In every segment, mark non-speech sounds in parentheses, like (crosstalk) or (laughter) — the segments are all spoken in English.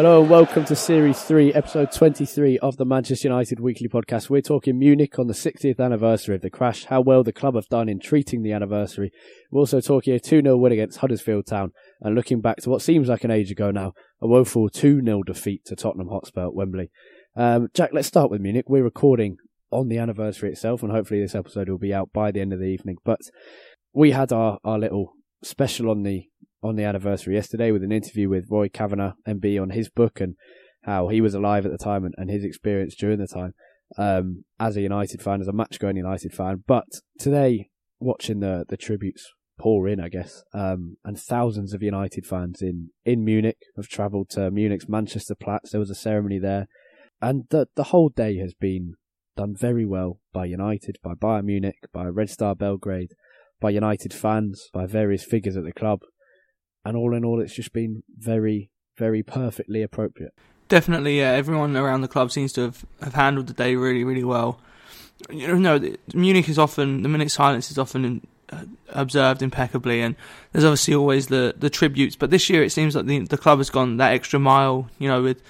Hello and welcome to Series 3, Episode 23 of the Manchester United Weekly Podcast. We're talking Munich on the 60th anniversary of the crash, how well the club have done in treating the anniversary. We're also talking a 2 0 win against Huddersfield Town and looking back to what seems like an age ago now, a woeful 2 0 defeat to Tottenham Hotspur at Wembley. Um, Jack, let's start with Munich. We're recording on the anniversary itself, and hopefully this episode will be out by the end of the evening. But we had our, our little special on the on the anniversary yesterday with an interview with Roy Cavanagh, MB, on his book and how he was alive at the time and, and his experience during the time um, as a United fan, as a match going United fan. But today, watching the, the tributes pour in, I guess, um, and thousands of United fans in, in Munich have travelled to Munich's Manchester Platz. There was a ceremony there. And the, the whole day has been done very well by United, by Bayern Munich, by Red Star Belgrade, by United fans, by various figures at the club and all in all, it's just been very, very perfectly appropriate. Definitely, yeah. Everyone around the club seems to have, have handled the day really, really well. You know, no, Munich is often the minute silence is often in, uh, observed impeccably, and there's obviously always the, the tributes. But this year, it seems like the the club has gone that extra mile. You know, with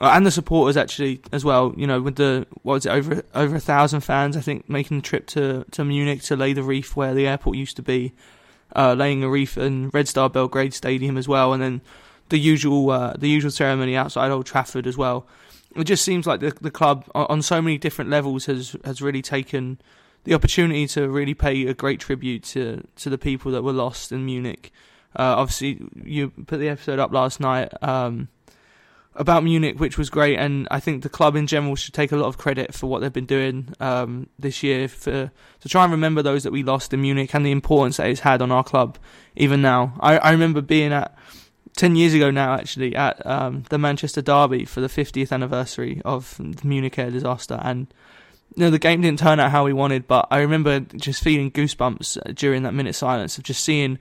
uh, and the supporters actually as well. You know, with the what was it over over a thousand fans, I think, making the trip to to Munich to lay the wreath where the airport used to be uh, laying a wreath in Red Star Belgrade Stadium as well, and then the usual uh, the usual ceremony outside Old Trafford as well. It just seems like the the club on so many different levels has has really taken the opportunity to really pay a great tribute to to the people that were lost in Munich. Uh, obviously, you put the episode up last night. Um, about Munich, which was great, and I think the club in general should take a lot of credit for what they've been doing um, this year for to try and remember those that we lost in Munich and the importance that it's had on our club even now. I, I remember being at ten years ago now, actually, at um, the Manchester Derby for the 50th anniversary of the Munich air disaster, and you know the game didn't turn out how we wanted, but I remember just feeling goosebumps during that minute silence of just seeing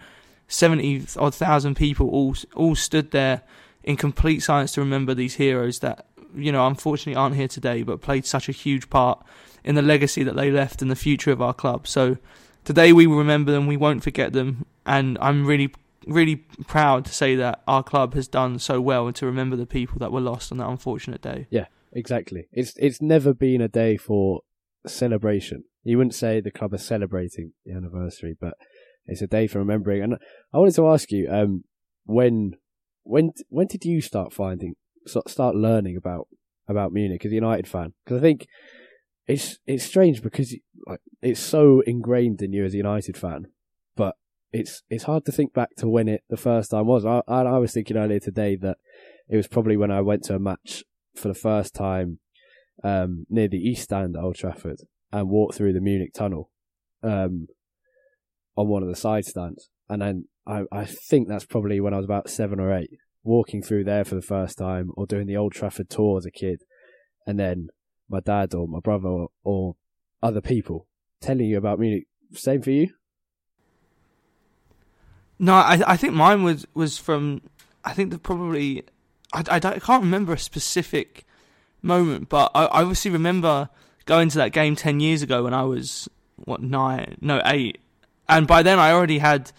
seventy odd thousand people all all stood there in complete silence to remember these heroes that you know unfortunately aren't here today, but played such a huge part in the legacy that they left and the future of our club. So today we will remember them, we won't forget them, and I'm really really proud to say that our club has done so well and to remember the people that were lost on that unfortunate day. Yeah, exactly. It's it's never been a day for celebration. You wouldn't say the club is celebrating the anniversary, but it's a day for remembering. And I wanted to ask you, um, when when when did you start finding start learning about about Munich as a United fan? Because I think it's it's strange because like it's so ingrained in you as a United fan, but it's it's hard to think back to when it the first time was. I I, was thinking earlier today that it was probably when I went to a match for the first time um, near the East Stand at Old Trafford and walked through the Munich tunnel um, on one of the side stands. And then I, I think that's probably when I was about seven or eight, walking through there for the first time or doing the Old Trafford tour as a kid. And then my dad or my brother or, or other people telling you about Munich. Same for you? No, I I think mine was was from I think that probably I, I, I can't remember a specific moment, but I, I obviously remember going to that game ten years ago when I was what nine no eight, and by then I already had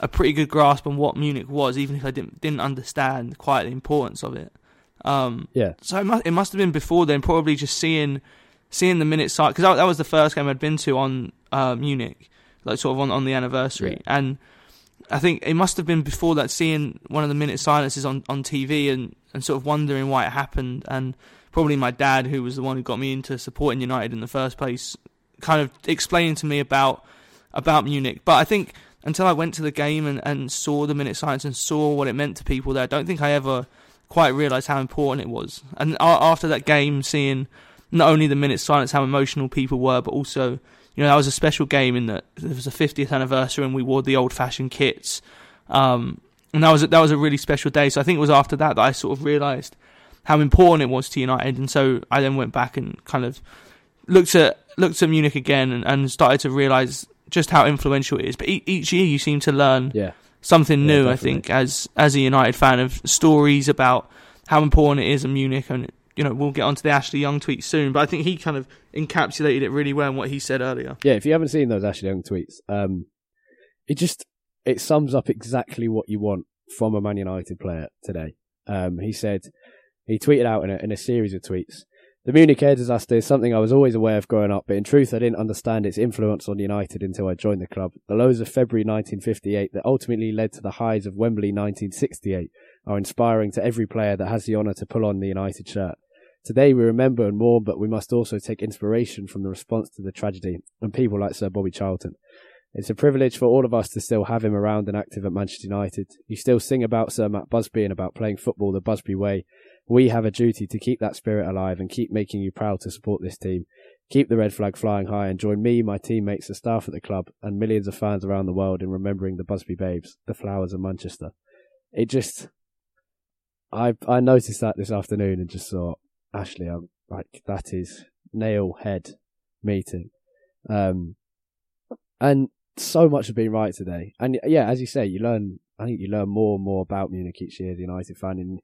a pretty good grasp on what Munich was, even if I didn't didn't understand quite the importance of it. Um, yeah. So it must, it must have been before then, probably just seeing seeing the minute side because that, that was the first game I'd been to on uh, Munich, like sort of on on the anniversary, Yeah. and I think it must have been before that seeing one of the minute silences on, on TV and, and sort of wondering why it happened and probably my dad who was the one who got me into supporting United in the first place kind of explaining to me about about Munich. But I think until I went to the game and, and saw the minute silence and saw what it meant to people there, I don't think I ever quite realised how important it was. And after that game, seeing not only the minute silence, how emotional people were, but also you know, that was a special game in that it was a 50th anniversary and we wore the old fashioned kits. Um, and that was, a, that was a really special day. So I think it was after that that I sort of realised how important it was to United. And so I then went back and kind of looked at, looked at Munich again and, and started to realise just how influential it is. But e- each year you seem to learn Yeah. something Yeah, new, I think, as, as a United fan of stories about how important it is in Munich and you know, we'll get onto the Ashley Young tweet soon, but I think he kind of encapsulated it really well in what he said earlier. Yeah, if you haven't seen those Ashley Young tweets, um, it just it sums up exactly what you want from a Man United player today. Um, he said he tweeted out in a, in a series of tweets. The Munich air disaster is something I was always aware of growing up, but in truth, I didn't understand its influence on United until I joined the club. The lows of February 1958 that ultimately led to the highs of Wembley 1968 are inspiring to every player that has the honour to pull on the United shirt. Today we remember and mourn, but we must also take inspiration from the response to the tragedy and people like Sir Bobby Charlton. It's a privilege for all of us to still have him around and active at Manchester United. You still sing about Sir Matt Busby and about playing football the Busby way. We have a duty to keep that spirit alive and keep making you proud to support this team. Keep the red flag flying high and join me, my teammates, the staff at the club, and millions of fans around the world in remembering the Busby Babes, the flowers of Manchester. It just, I I noticed that this afternoon and just thought, Ashley, I'm like that is nail head meeting, um, and so much has been right today. And yeah, as you say, you learn. I think you learn more and more about Munich each year a United fan, and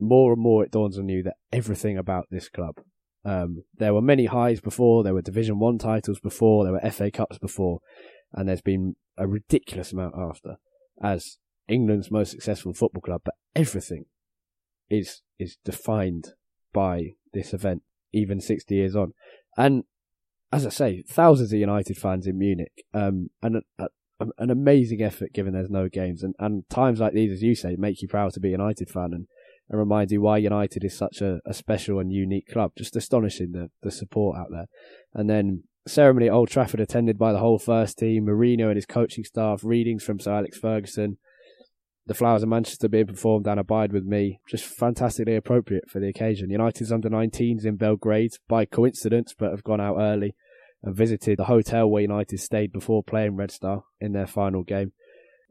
more and more it dawns on you that everything about this club. Um, there were many highs before. There were Division One titles before. There were FA Cups before, and there's been a ridiculous amount after. As England's most successful football club, but everything is is defined by this event, even 60 years on. And as I say, thousands of United fans in Munich, um, and a, a, an amazing effort given there's no games. And, and times like these, as you say, make you proud to be a United fan and, and remind you why United is such a, a special and unique club. Just astonishing the, the support out there. And then ceremony at Old Trafford attended by the whole first team, Mourinho and his coaching staff, readings from Sir Alex Ferguson, the Flowers of Manchester being performed and Abide With Me, just fantastically appropriate for the occasion. United's under 19s in Belgrade, by coincidence, but have gone out early and visited the hotel where United stayed before playing Red Star in their final game.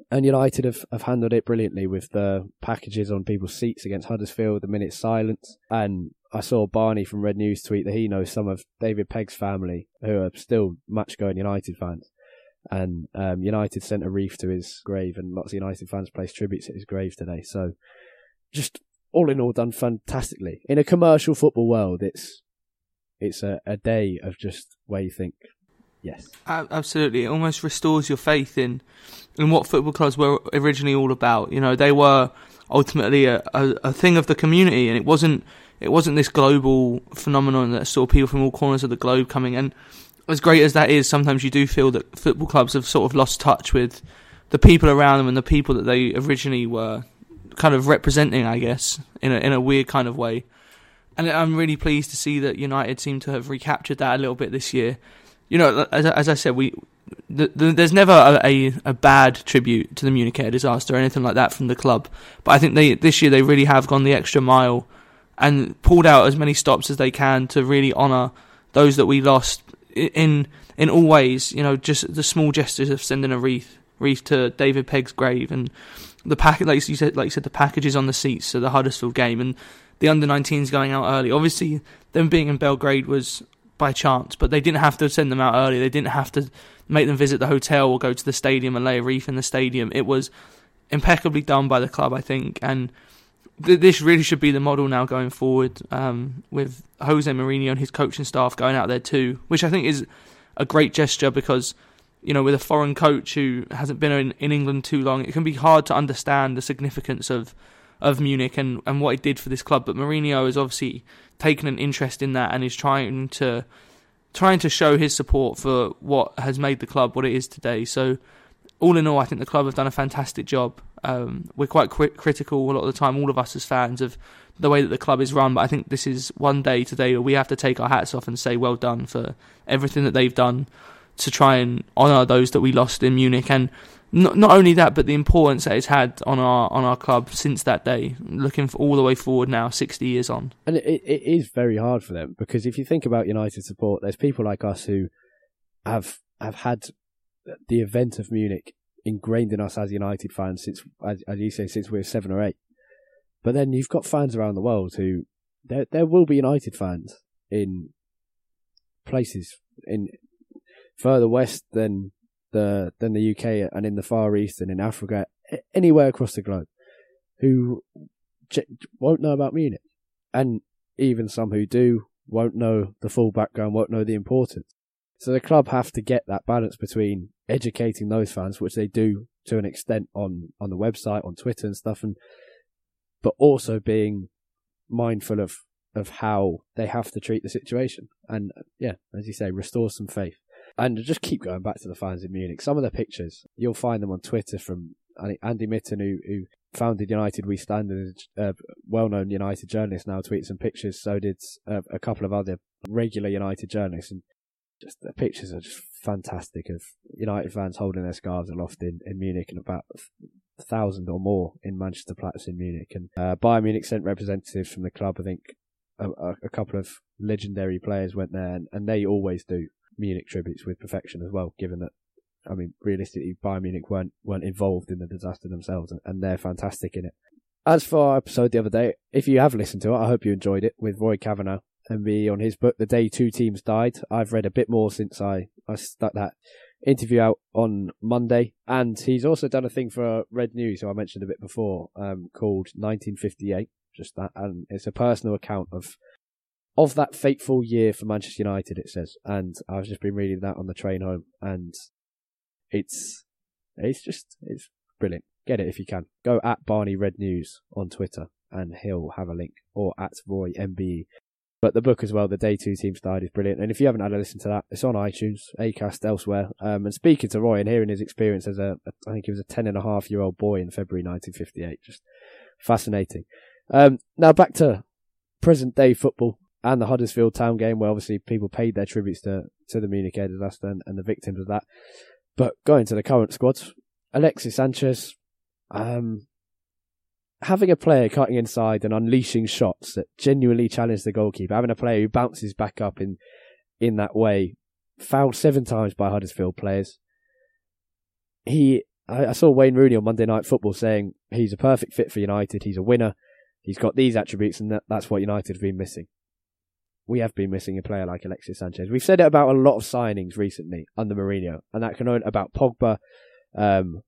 And United have, have handled it brilliantly with the packages on people's seats against Huddersfield, the minute silence. And I saw Barney from Red News tweet that he knows some of David Pegg's family who are still match going United fans and um, United sent a wreath to his grave, and lots of United fans placed tributes at his grave today. So, just all in all, done fantastically. In a commercial football world, it's it's a, a day of just where you think, yes, Absolutely, it almost restores your faith in in what football clubs were originally all about. You know, they were ultimately a, a, a thing of the community, and it wasn't it wasn't this global phenomenon that saw people from all corners of the globe coming. And as great as that is, sometimes you do feel that football clubs have sort of lost touch with the people around them and the people that they originally were kind of representing, I guess, in a in a weird kind of way. And I'm really pleased to see that United seem to have recaptured that a little bit this year. You know, as, as I said, we the, the, there's never a, a, a bad tribute to the Munich air disaster or anything like that from the club. But I think they this year they really have gone the extra mile and pulled out as many stops as they can to really honour those that we lost in in all ways. You know, just the small gestures of sending a wreath wreath to David Pegg's grave and the pack like you said like you said the packages on the seats to the Huddersfield game and the under 19s going out early. Obviously, them being in Belgrade was by chance, but they didn't have to send them out early. They didn't have to make them visit the hotel or go to the stadium and lay a wreath in the stadium. It was impeccably done by the club, I think, and th- this really should be the model now going forward. Um, with Jose Mourinho and his coaching staff going out there too, which I think is a great gesture because you know with a foreign coach who hasn't been in, in England too long, it can be hard to understand the significance of of Munich and, and what it did for this club. But Mourinho has obviously taken an interest in that and is trying to trying to show his support for what has made the club what it is today. So all in all, I think the club have done a fantastic job. Um, we're quite critical a lot of the time, all of us as fans, of the way that the club is run. But I think this is one day today where we have to take our hats off and say well done for everything that they've done to try and honour those that we lost in Munich. And not not only that, but the importance that it's had on our on our club since that day. Looking for all the way forward now, sixty years on, and it, it is very hard for them because if you think about United support, there's people like us who have have had the event of Munich ingrained in us as United fans since, as, as you say, since we were seven or eight. But then you've got fans around the world who there there will be United fans in places in further west than the than the UK and in the Far East and in Africa, anywhere across the globe, who won't know about Munich, and even some who do won't know the full background, won't know the importance. So the club have to get that balance between educating those fans, which they do to an extent on on the website, on Twitter and stuff, and but also being mindful of of how they have to treat the situation, and yeah, as you say, restore some faith. And just keep going back to the fans in Munich. Some of the pictures, you'll find them on Twitter from Andy Mitten, who, who founded United We Stand, a well-known United journalist now, tweets some pictures. So did uh, a couple of other regular United journalists, and just the pictures are just fantastic of United fans holding their scarves aloft in, in Munich, and about a thousand or more in Manchester Platz in Munich. And uh, Bayern Munich sent representatives from the club. I think a, a couple of legendary players went there, and, and they always do Munich tributes with perfection as well, given that I mean, realistically, Bayern Munich weren't weren't involved in the disaster themselves, and, and, they're fantastic in it. As for our episode the other day, if you have listened to it, I hope you enjoyed it with Roy Cavanagh and me on his book, The Day Two Teams Died. I've read a bit more since I I stuck that interview out on Monday, and he's also done a thing for Red News, who I mentioned a bit before, um, called 1958. Just that, and it's a personal account of of that fateful year for Manchester United, it says. And I've just been reading that on the train home, and it's it's just it's brilliant. Get it if you can. Go at Barney Red News on Twitter, and he'll have a link, or at Roy MBE. But the book as well, The Day Two Teams Died, is brilliant. And if you haven't had a listen to that, it's on iTunes, Acast, elsewhere. Um, and speaking to Roy and hearing his experience as a, I think he was a ten and a half year old boy in February 1958, just fascinating. Um, now back to present day football and the Huddersfield Town game, where obviously people paid their tributes to, to the Munich air disaster and, and the victims of that. But going to the current squads, Alexis Sanchez, um, having a player cutting inside and unleashing shots that genuinely challenge the goalkeeper, having a player who bounces back up in in that way, fouled seven times by Huddersfield players. He, I, I saw Wayne Rooney on Monday Night Football saying he's a perfect fit for United. He's a winner. He's got these attributes, and that, that's what United have been missing we have been missing a player like Alexis Sanchez. We've said it about a lot of signings recently under Mourinho, and that can only about Pogba, um,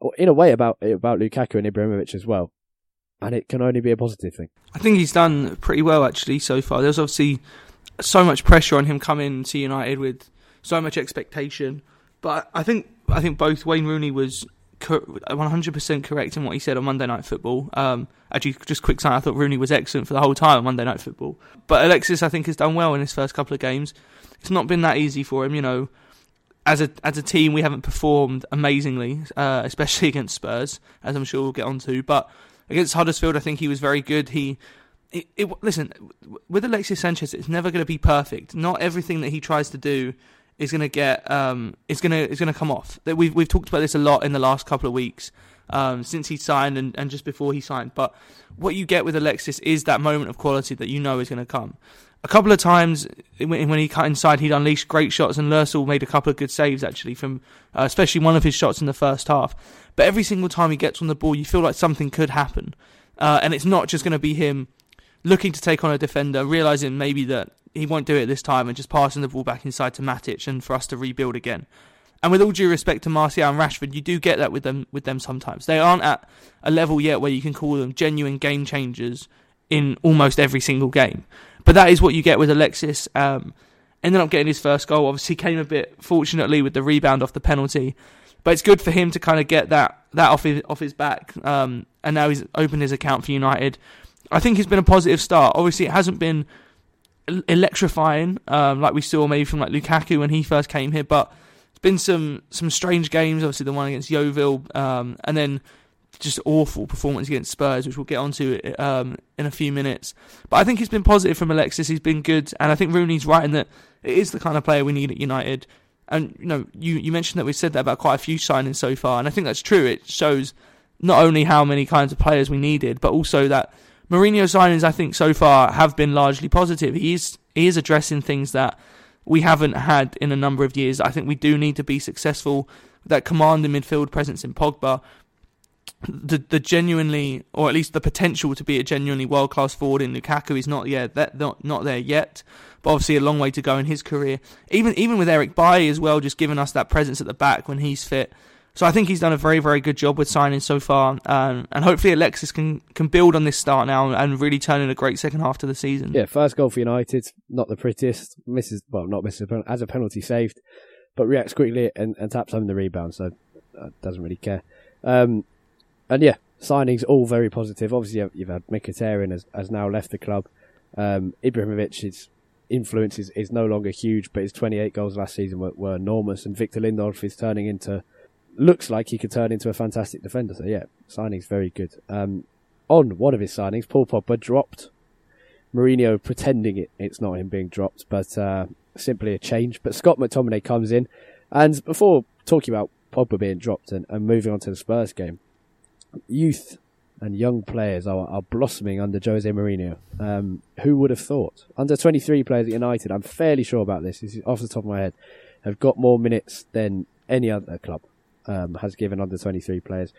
or in a way about about Lukaku and Ibrahimovic as well. And it can only be a positive thing. I think he's done pretty well actually so far. There's obviously so much pressure on him coming to United with so much expectation, but I think I think both Wayne Rooney was 100% correct in what he said on Monday Night Football. Um, actually, just quick sign, I thought Rooney was excellent for the whole time on Monday Night Football. But Alexis, I think, has done well in his first couple of games. It's not been that easy for him, you know. As a as a team, we haven't performed amazingly, uh, especially (laughs) against Spurs, as I'm sure we'll get onto. But against Huddersfield, I think he was very good. He it, it, listen with Alexis Sanchez, it's never going to be perfect. Not everything that he tries to do is going to get um, is going to is going to come off. We've we've talked about this a lot in the last couple of weeks um, since he signed and, and just before he signed. But what you get with Alexis is that moment of quality that you know is going to come. A couple of times when he cut inside, he'd unleashed great shots, and Lössl made a couple of good saves actually from, uh, especially one of his shots in the first half. But every single time he gets on the ball, you feel like something could happen, uh, and it's not just going to be him looking to take on a defender, realizing maybe that he won't do it this time, and just passing the ball back inside to Matic, and for us to rebuild again. And with all due respect to Martial and Rashford, you do get that with them with them sometimes. They aren't at a level yet where you can call them genuine game changers in almost every single game. But that is what you get with Alexis. Um, ended up getting his first goal. Obviously, came a bit fortunately with the rebound off the penalty. But it's good for him to kind of get that that off his off his back. Um, and now he's opened his account for United. I think it's been a positive start. Obviously, it hasn't been electrifying um, like we saw maybe from like Lukaku when he first came here, but it's been some some strange games. Obviously, the one against Yeovil, um, and then just awful performance against Spurs, which we'll get onto um, in a few minutes. But I think he's been positive from Alexis. He's been good, and I think Rooney's right in that it is the kind of player we need at United. And you know, you you mentioned that we said that about quite a few signings so far, and I think that's true. It shows not only how many kinds of players we needed, but also that Mourinho signings, I think, so far have been largely positive. He is he is addressing things that we haven't had in a number of years. I think we do need to be successful. That commanding midfield presence in Pogba, the the genuinely, or at least the potential to be a genuinely world class forward in Lukaku is not yet that not not there yet. But obviously a long way to go in his career. Even even with Eric Bailly as well, just giving us that presence at the back when he's fit. So I think he's done a very, very good job with signing so far, um, and hopefully Alexis can can build on this start now and really turn in a great second half to the season. Yeah, first goal for United, not the prettiest, misses well, not misses as a penalty saved, but reacts quickly and, and taps home the rebound, so uh, doesn't really care. Um, and yeah, signings all very positive. Obviously, you've, had Mkhitaryan has, has now left the club. Um, Ibrahimovic's influence is, is no longer huge, but his 28 goals last season were, were enormous, and Victor Lindelof is turning into looks like he could turn into a fantastic defender. So yeah, signing's very good. Um, on one of his signings, Paul Pogba dropped. Mourinho pretending it, it's not him being dropped, but uh, simply a change. But Scott McTominay comes in, and before talking about Pogba being dropped and, and moving on to the Spurs game, youth and young players are, are blossoming under Jose Mourinho. Um, who would have thought? Under 23 players at United, I'm fairly sure about this, this is off the top of my head, have got more minutes than any other club um, has given under 23 players.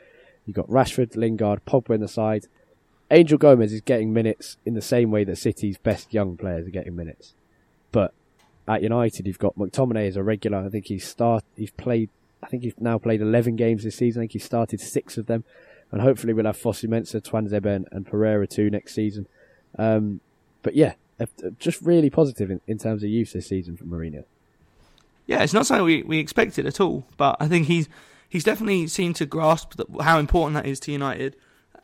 You've got Rashford, Lingard, Pogba in the side. Angel Gomes is getting minutes in the same way that City's best young players are getting minutes. But at United, you've got McTominay as a regular. I think he's start. He's played. I think he's now played 11 games this season. I think he started six of them, and hopefully we'll have Fosu Mensah, Tuanzebe, and, and Pereira too next season. Um, but yeah, just really positive in, in terms of youth this season from Mourinho. Yeah, it's not something we, we expected at all, but I think he's he's definitely seemed to grasp that, how important that is to United,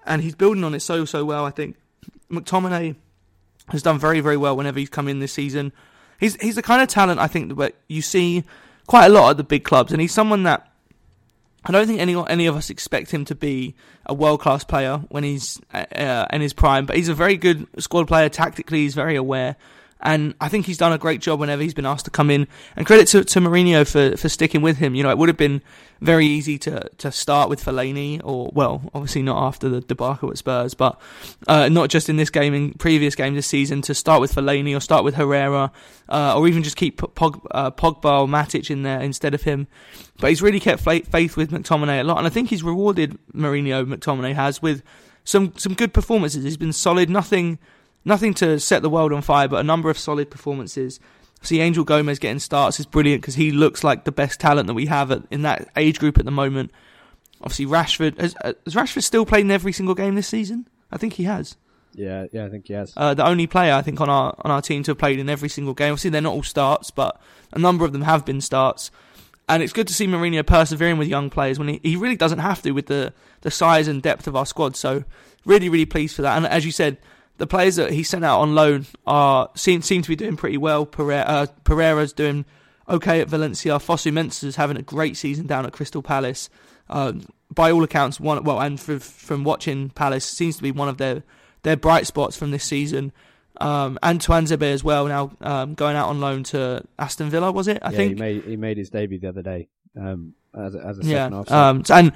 and he's building on it so so well. I think McTominay has done very very well whenever he's come in this season. He's he's the kind of talent I think that you see quite a lot at the big clubs, and he's someone that I don't think any any of us expect him to be a world class player when he's uh, in his prime, but he's a very good squad player. Tactically, he's very aware. And I think he's done a great job whenever he's been asked to come in. And credit to, to Mourinho for, for sticking with him. You know, it would have been very easy to, to start with Fellaini, or, well, obviously not after the debacle at Spurs, but uh, not just in this game, in previous games this season, to start with Fellaini or start with Herrera, uh, or even just keep Pog, uh, Pogba or Matic in there instead of him. But he's really kept faith with McTominay a lot. And I think he's rewarded Mourinho, McTominay has, with some, some good performances. He's been solid, nothing nothing to set the world on fire, but a number of solid performances. See, Angel Gomes getting starts is brilliant because he looks like the best talent that we have at, in that age group at the moment. Obviously, Rashford has, uh, has Rashford still played in every single game this season? I think he has. Yeah, yeah, I think he has. Uh, the only player I think on our on our team to have played in every single game. Obviously, they're not all starts, but a number of them have been starts. And it's good to see Mourinho persevering with young players when he, he really doesn't have to with the, the size and depth of our squad. So, really, really pleased for that. And as you said, the players that he sent out on loan are seem seem to be doing pretty well. Pereira, uh, Pereira's doing okay at Valencia. Fosu Mensah's having a great season down at Crystal Palace. Um, by all accounts, one well, and for, from watching Palace, seems to be one of their their bright spots from this season. Um, and Tuanzebe as well now um, going out on loan to Aston Villa, was it? I yeah, think he made he made his debut the other day um, as a, as a yeah. second Um, and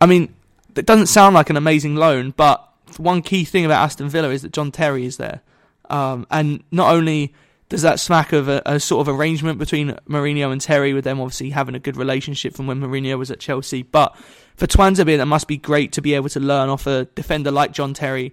I mean, it doesn't sound like an amazing loan, but one key thing about Aston Villa is that John Terry is there, um, and not only does that smack of a, a, sort of arrangement between Mourinho and Terry, with them obviously having a good relationship from when Mourinho was at Chelsea, but for Tuanzebe, that must be great to be able to learn off a defender like John Terry.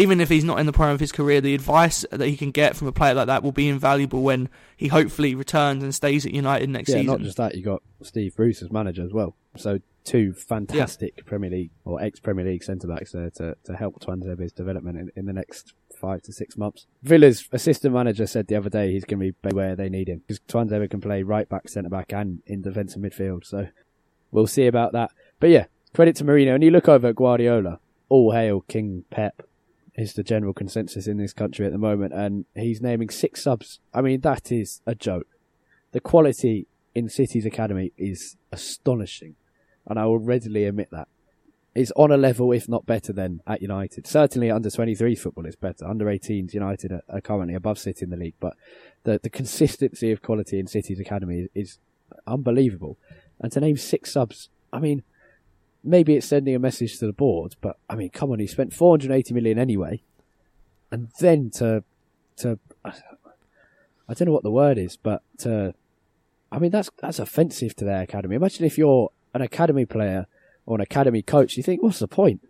Even if he's not in the prime of his career, the advice that he can get from a player like that will be invaluable when he hopefully returns and stays at United next yeah, season. not just that, you got Steve Bruce as manager as well. So two fantastic yeah. Premier League or ex Premier League centre backs there to, to help Tuanzebe's development in, in the next five to six months. Villa's assistant manager said the other day he's going to be where they need him because Tuanzebe can play right back, centre back, and in defensive midfield. So we'll see about that. But yeah, credit to Mourinho. And you look over at Guardiola, all hail King Pep is the general consensus in this country at the moment, and he's naming six subs. I mean, that is a joke. The quality in City's academy is astonishing, and I will readily admit that. It's on a level, if not better, than at United. Certainly, under 23 football is better. Under 18s, United are, are currently above City in the league, but the, the consistency of quality in City's academy is, is unbelievable. And to name six subs, I mean, maybe it's sending a message to the board, but I mean, come on, he spent 480 million anyway, and then to to I don't know what the word is, but to I mean that's that's offensive to their academy. Imagine if you're an academy player or an academy coach, you think, what's the point?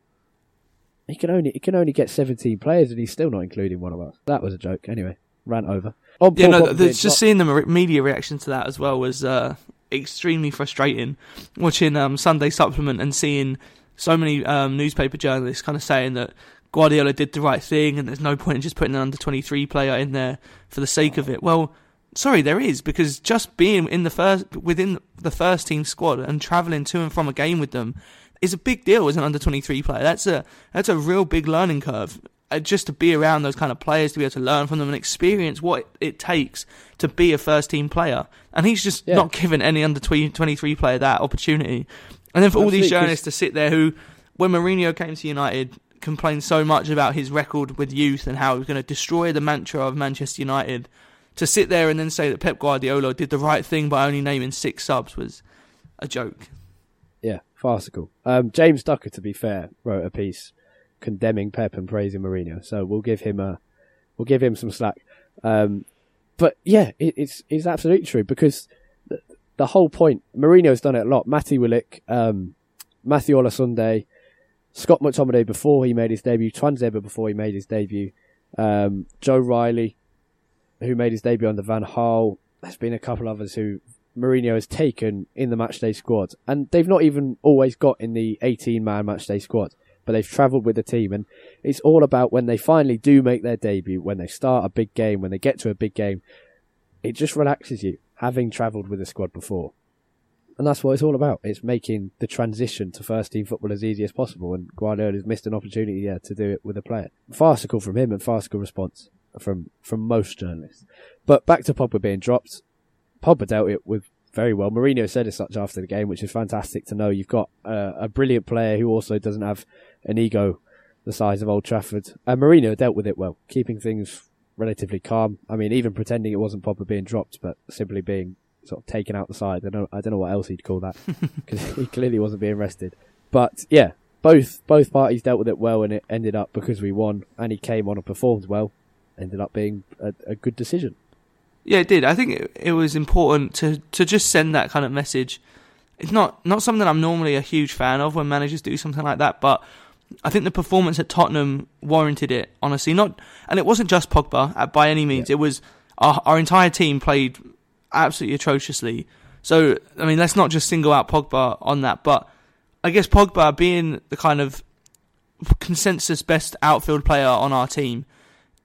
He can only he can only get 17 players, and he's still not including one of us. That was a joke. Anyway, ran over. On yeah, no, just not... seeing the media reaction to that as well was uh, extremely frustrating watching um, Sunday Supplement and seeing so many um, newspaper journalists kind of saying that Guardiola did the right thing and there's no point in just putting an under 23 player in there for the sake of it. Well, sorry, there is because just being in the first within the first team squad and traveling to and from a game with them is a big deal as an under 23 player. That's a that's a real big learning curve. Uh, just to be around those kind of players, to be able to learn from them and experience what it takes to be a first team player. And he's just yeah. not given any under 23 player that opportunity. And then for all these journalists to sit there who, when Mourinho came to United, complained so much about his record with youth and how he was going to destroy the mantra of Manchester United, to sit there and then say that Pep Guardiola did the right thing by only naming six subs was a joke. Yeah, farcical. Um, James Ducker, to be fair, wrote a piece condemning Pep and praising Mourinho. So we'll give him a we'll give him some slack. Um, but yeah, it, it's it's absolutely true because the, the, whole point Mourinho's done it a lot. Matty Willock, um, Matthew Olosunde, Scott McTominay before he made his debut, Tuanzebe before he made his debut, um, Joe Riley, who made his debut under Van Gaal. There's been a couple of others who Mourinho has taken in the matchday squad, and they've not even always got in the 18 man matchday squad but they've travelled with the team. And it's all about when they finally do make their debut, when they start a big game, when they get to a big game, it just relaxes you having travelled with the squad before. And that's what it's all about. It's making the transition to first team football as easy as possible. And Guardiola's missed an opportunity yeah, to do it with a player. Farcical from him and farcical response from, from most journalists. But back to Pogba being dropped. Pogba dealt it with very well. Mourinho said as such after the game, which is fantastic to know. You've got uh, a brilliant player who also doesn't have an ego the size of Old Trafford. And Mourinho dealt with it well, keeping things relatively calm. I mean, even pretending it wasn't Pogba being dropped, but simply being sort of taken out the side. I don't, I don't know what else he'd call that (laughs) because he clearly wasn't being rested. But yeah, both both parties dealt with it well, and it ended up because we won, and he came on and performed well. Ended up being a, a good decision. Yeah, it did. I think it, it was important to to just send that kind of message. It's not not something I'm normally a huge fan of when managers do something like that, but I think the performance at Tottenham warranted it. Honestly, not and it wasn't just Pogba uh, by any means. Yeah. It was our, our entire team played absolutely atrociously. So I mean, let's not just single out Pogba on that, but I guess Pogba being the kind of consensus best outfield player on our team,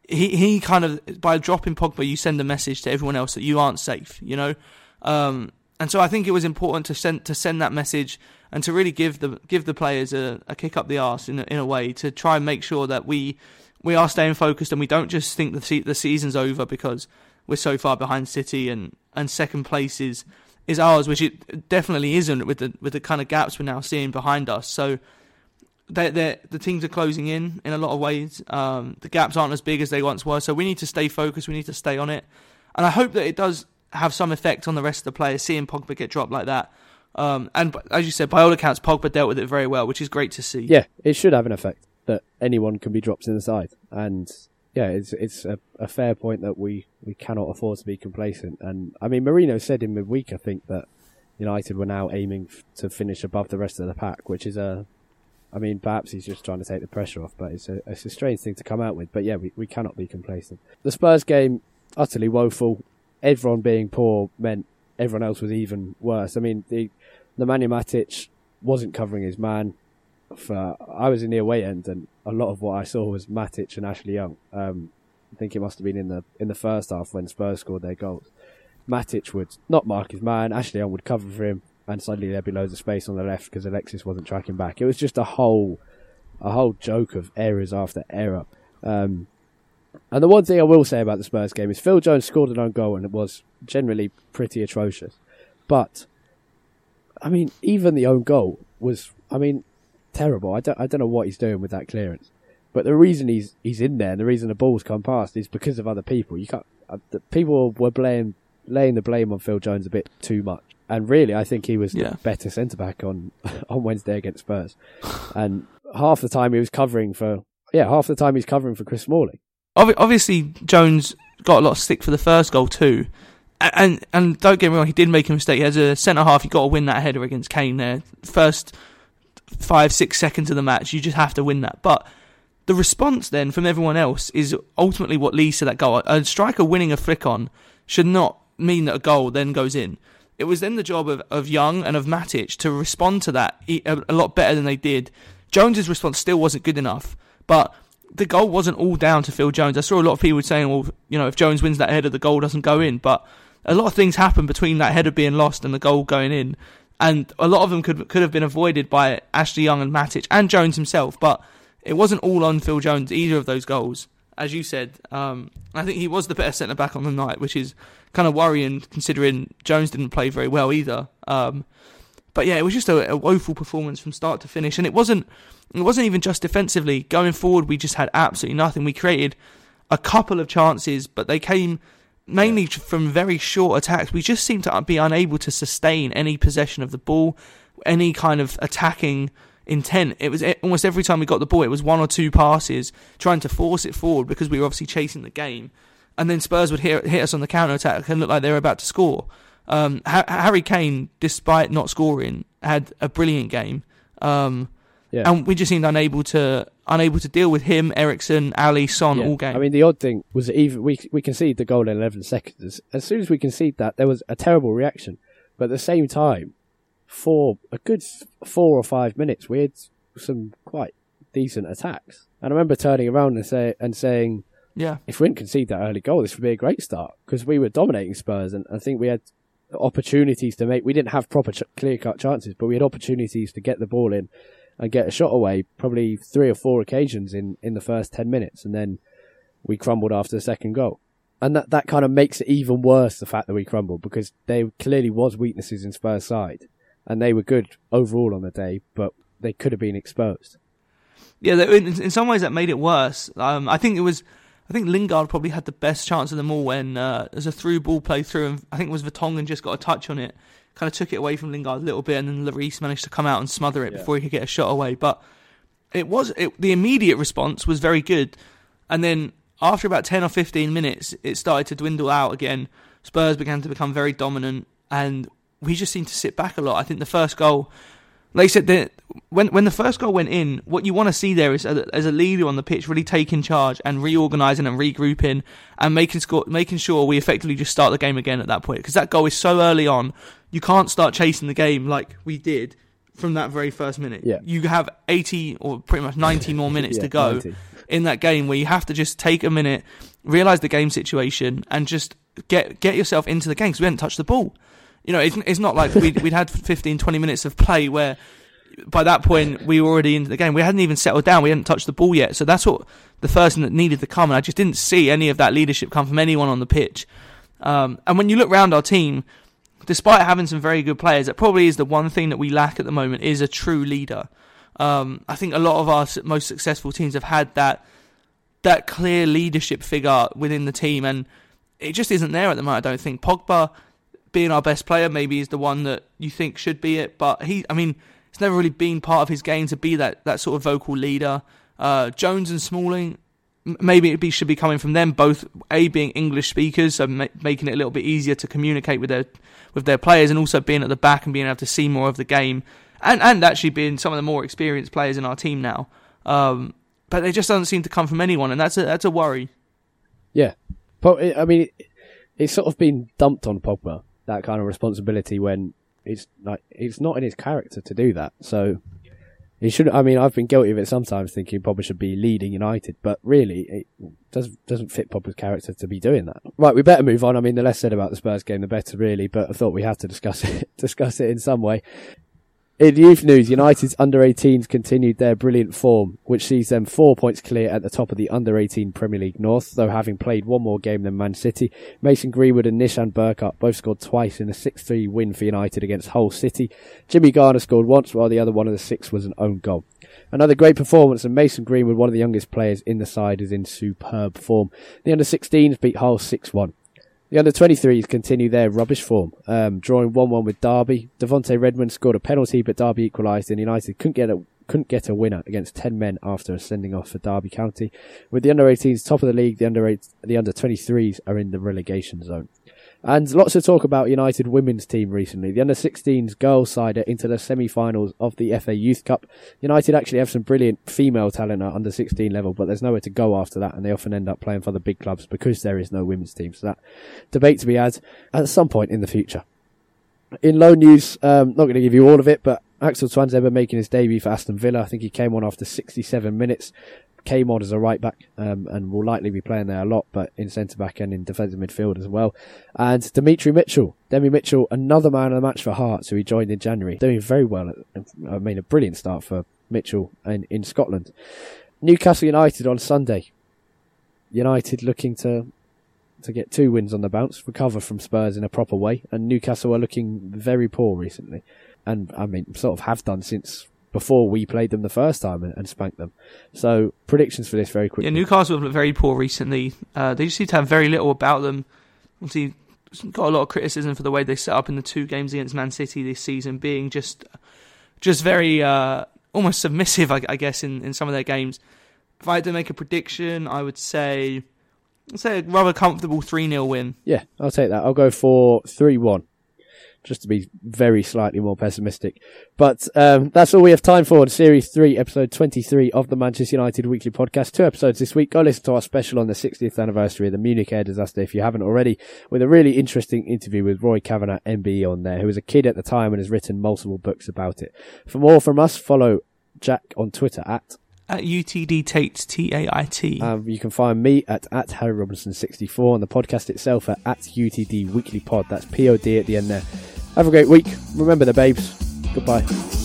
he he kind of by dropping Pogba, you send a message to everyone else that you aren't safe. You know, um, and so I think it was important to send to send that message and to really give the give the players a, a kick up the arse in a, in a way to try and make sure that we we are staying focused and we don't just think the the season's over because we're so far behind City and, and second place is is ours, which it definitely isn't with the with the kind of gaps we're now seeing behind us. So they the teams are closing in in a lot of ways. Um, the gaps aren't as big as they once were, so we need to stay focused. We need to stay on it, and I hope that it does have some effect on the rest of the players. Seeing Pogba get dropped like that Um, and as you said, by all accounts, Pogba dealt with it very well, which is great to see. Yeah, it should have an effect that anyone can be dropped in the side, and yeah, it's it's a, a fair point that we, we cannot afford to be complacent. And I mean, Mourinho said in midweek, I think that United were now aiming f- to finish above the rest of the pack, which is a, I mean, perhaps he's just trying to take the pressure off, but it's a it's a strange thing to come out with. But yeah, we, we cannot be complacent. The Spurs game utterly woeful. Everyone being poor meant everyone else was even worse. I mean, the Nemanja Matic wasn't covering his man. For I was in the away end, and a lot of what I saw was Matic and Ashley Young. Um, I think it must have been in the in the first half when Spurs scored their goals. Matic would not mark his man. Ashley Young would cover for him, and suddenly there'd be loads of space on the left because Alexis wasn't tracking back. It was just a whole a whole joke of errors after error. Um, and the one thing I will say about the Spurs game is Phil Jones scored an own goal and it was generally pretty atrocious. But I mean, even the own goal was, I mean, terrible. I don't, I don't know what he's doing with that clearance. But the reason he's he's in there, and the reason the ball's come past, is because of other people. You can't. Uh, the people were blame, laying the blame on Phil Jones a bit too much. And really, I think he was Yeah. the better centre back on (laughs) on Wednesday against Spurs. and half the time he was covering for yeah, half the time he's covering for Chris Smalling. Obviously, Jones got a lot of stick for the first goal too, and and don't get me wrong, he did make a mistake. As a centre half, you got to win that header against Kane there. First five six seconds of the match, you just have to win that. But the response then from everyone else is ultimately what leads to that goal. A striker winning a flick on should not mean that a goal then goes in. It was then the job of, of Young and of Matic to respond to that a lot better than they did. Jones's response still wasn't good enough, but the goal wasn't all down to Phil Jones. I saw a lot of people saying, well, you know, if Jones wins that header, the goal doesn't go in. But a lot of things happen between that header being lost and the goal going in. And a lot of them could could have been avoided by Ashley Young and Matic and Jones himself. But it wasn't all on Phil Jones, either of those goals. As you said, um, I think he was the better centre back on the night, which is kind of worrying considering Jones didn't play very well either. Um, but yeah, it was just a, a woeful performance from start to finish, and it wasn't it wasn't even just defensively. Going forward, we just had absolutely nothing. We created a couple of chances, but they came mainly from very short attacks. We just seemed to be unable to sustain any possession of the ball, any kind of attacking intent. It was almost every time we got the ball, it was one or two passes trying to force it forward because we were obviously chasing the game. And then Spurs would hit, hit us on the counter attack and look like they were about to score. Um, ha- Harry Kane, despite not scoring, had a brilliant game. Um, Yeah. and we just seemed unable to unable to deal with him, Eriksen, Alli, Son Yeah. all game. I mean, the odd thing was that even we we conceded the goal in 11 seconds. As, as soon as we conceded that, there was a terrible reaction. But at the same time, for a good four or five minutes, we had some quite decent attacks. And I remember turning around and say and saying, yeah, if we didn't concede that early goal, this would be a great start because we were dominating Spurs, and I think we had opportunities to make. We didn't have proper ch- clear cut chances, but we had opportunities to get the ball in and get a shot away. Probably three or four occasions in in the first ten minutes, and then we crumbled after the second goal. And that, that kind of makes it even worse, the fact that we crumbled, because there clearly was weaknesses in Spurs' side, and they were good overall on the day, but they could have been exposed. Yeah, in, in some ways that made it worse. Um, I think it was, I think Lingard probably had the best chance of them all when uh, there's a through ball play through, and I think it was Vertonghen just got a touch on it, kind of took it away from Lingard a little bit, and then Lloris managed to come out and smother it before he could get a shot away. But it was it, the immediate response was very good, and then after about ten or fifteen minutes, it started to dwindle out again. Spurs began to become very dominant, and we just seemed to sit back a lot. I think the first goal like I said, the, when when the first goal went in, what you want to see there is a, as a leader on the pitch really taking charge and reorganising and regrouping and making score, making sure we effectively just start the game again at that point because that goal is so early on, you can't start chasing the game like we did from that very first minute. Yeah. You have 80 or pretty much 90 more (laughs) minutes Yeah, to go 90. in that game where you have to just take a minute, realise the game situation, and just get get yourself into the game because we hadn't touched the ball. You know, it's, it's not like we'd, we'd had 15, 20 minutes of play where by that point we were already into the game. We hadn't even settled down. We hadn't touched the ball yet. So that's what the first thing that needed to come. And I just didn't see any of that leadership come from anyone on the pitch. Um, and when you look around our team, despite having some very good players, that probably is the one thing that we lack at the moment is a true leader. Um, I think a lot of our most successful teams have had that that clear leadership figure within the team, and it just isn't there at the moment. I don't think Pogba being our best player, maybe is the one that you think should be it. But he, I mean, it's never really been part of his game to be that that sort of vocal leader. Uh, Jones and Smalling, maybe it be, should be coming from them both. A being English speakers, so ma- making it a little bit easier to communicate with their with their players, and also being at the back and being able to see more of the game, and and actually being some of the more experienced players in our team now. Um, but they just doesn't seem to come from anyone, and that's a that's a worry. Yeah, I mean, it's sort of been dumped on Pogba that kind of responsibility when it's like it's not in his character to do that. So he should. I mean, I've been guilty of it sometimes, thinking Pogba should be leading United, but really, it does doesn't fit Pogba's character to be doing that. Right, we better move on. I mean, the less said about the Spurs game, the better, really. But I thought we had to discuss (laughs) it, discuss it in some way. In youth news, United's under 18s continued their brilliant form, which sees them four points clear at the top of the under 18 Premier League North, though having played one more game than Man City. Mason Greenwood and Nishan Burkart both scored twice in a 6-3 win for United against Hull City. Jimmy Garner scored once, while the other one of the six was an own goal. Another great performance, and Mason Greenwood, one of the youngest players in the side, is in superb form. The under 16s beat Hull 6-1. The under 23s continue their rubbish form, um, drawing 1-1 with Derby. Devonte Redmond scored a penalty, but Derby equalised, and United couldn't get a couldn't get a winner against 10 men after a sending off for Derby County. With the under 18s top of the league, the under eight, the under 23s are in the relegation zone. And lots of talk about United women's team recently. The under 16s girls side are into the semi-finals of the FA Youth Cup. United actually have some brilliant female talent at under 16 level, but there's nowhere to go after that, and they often end up playing for the big clubs because there is no women's team. So that debate to be had at some point in the future. In low news, um, not going to give you all of it, but Axel Tuanzebe making his debut for Aston Villa. I think he came on after 67 minutes on as a right back um, and will likely be playing there a lot, but in centre back and in defensive midfield as well. And Demetri Mitchell, Demi Mitchell, another man of the match for Hearts, who he joined in January, doing very well. I mean, a brilliant start for Mitchell in, in Scotland. Newcastle United on Sunday. United looking to to get two wins on the bounce, recover from Spurs in a proper way, and Newcastle are looking very poor recently, and I mean, sort of have done since before we played them the first time and, and spanked them. So predictions for this very quickly. Yeah, Newcastle have looked very poor recently. Uh, they just seem to have very little about them. Obviously, got a lot of criticism for the way they set up in the two games against Man City this season, being just just very uh, almost submissive, I, I, guess, in, in some of their games. If I had to make a prediction, I would say, I'd say a rather comfortable 3 0 win. Yeah, I'll take that. I'll go for 3 1 just to be very slightly more pessimistic. But um, that's all we have time for in Series 3, Episode 23 of the Manchester United Weekly Podcast. Two episodes this week. Go listen to our special on the 60th anniversary of the Munich air disaster if you haven't already, with a really interesting interview with Roy Cavanagh, MBE, on there, who was a kid at the time and has written multiple books about it. For more from us, follow Jack on Twitter at at UTD Tait, T A I T. Um, you can find me at, at Harry Robinson 64 and the podcast itself at, at UTD Weekly Pod. That's P O D at the end there. Have a great week. Remember the babes. Goodbye.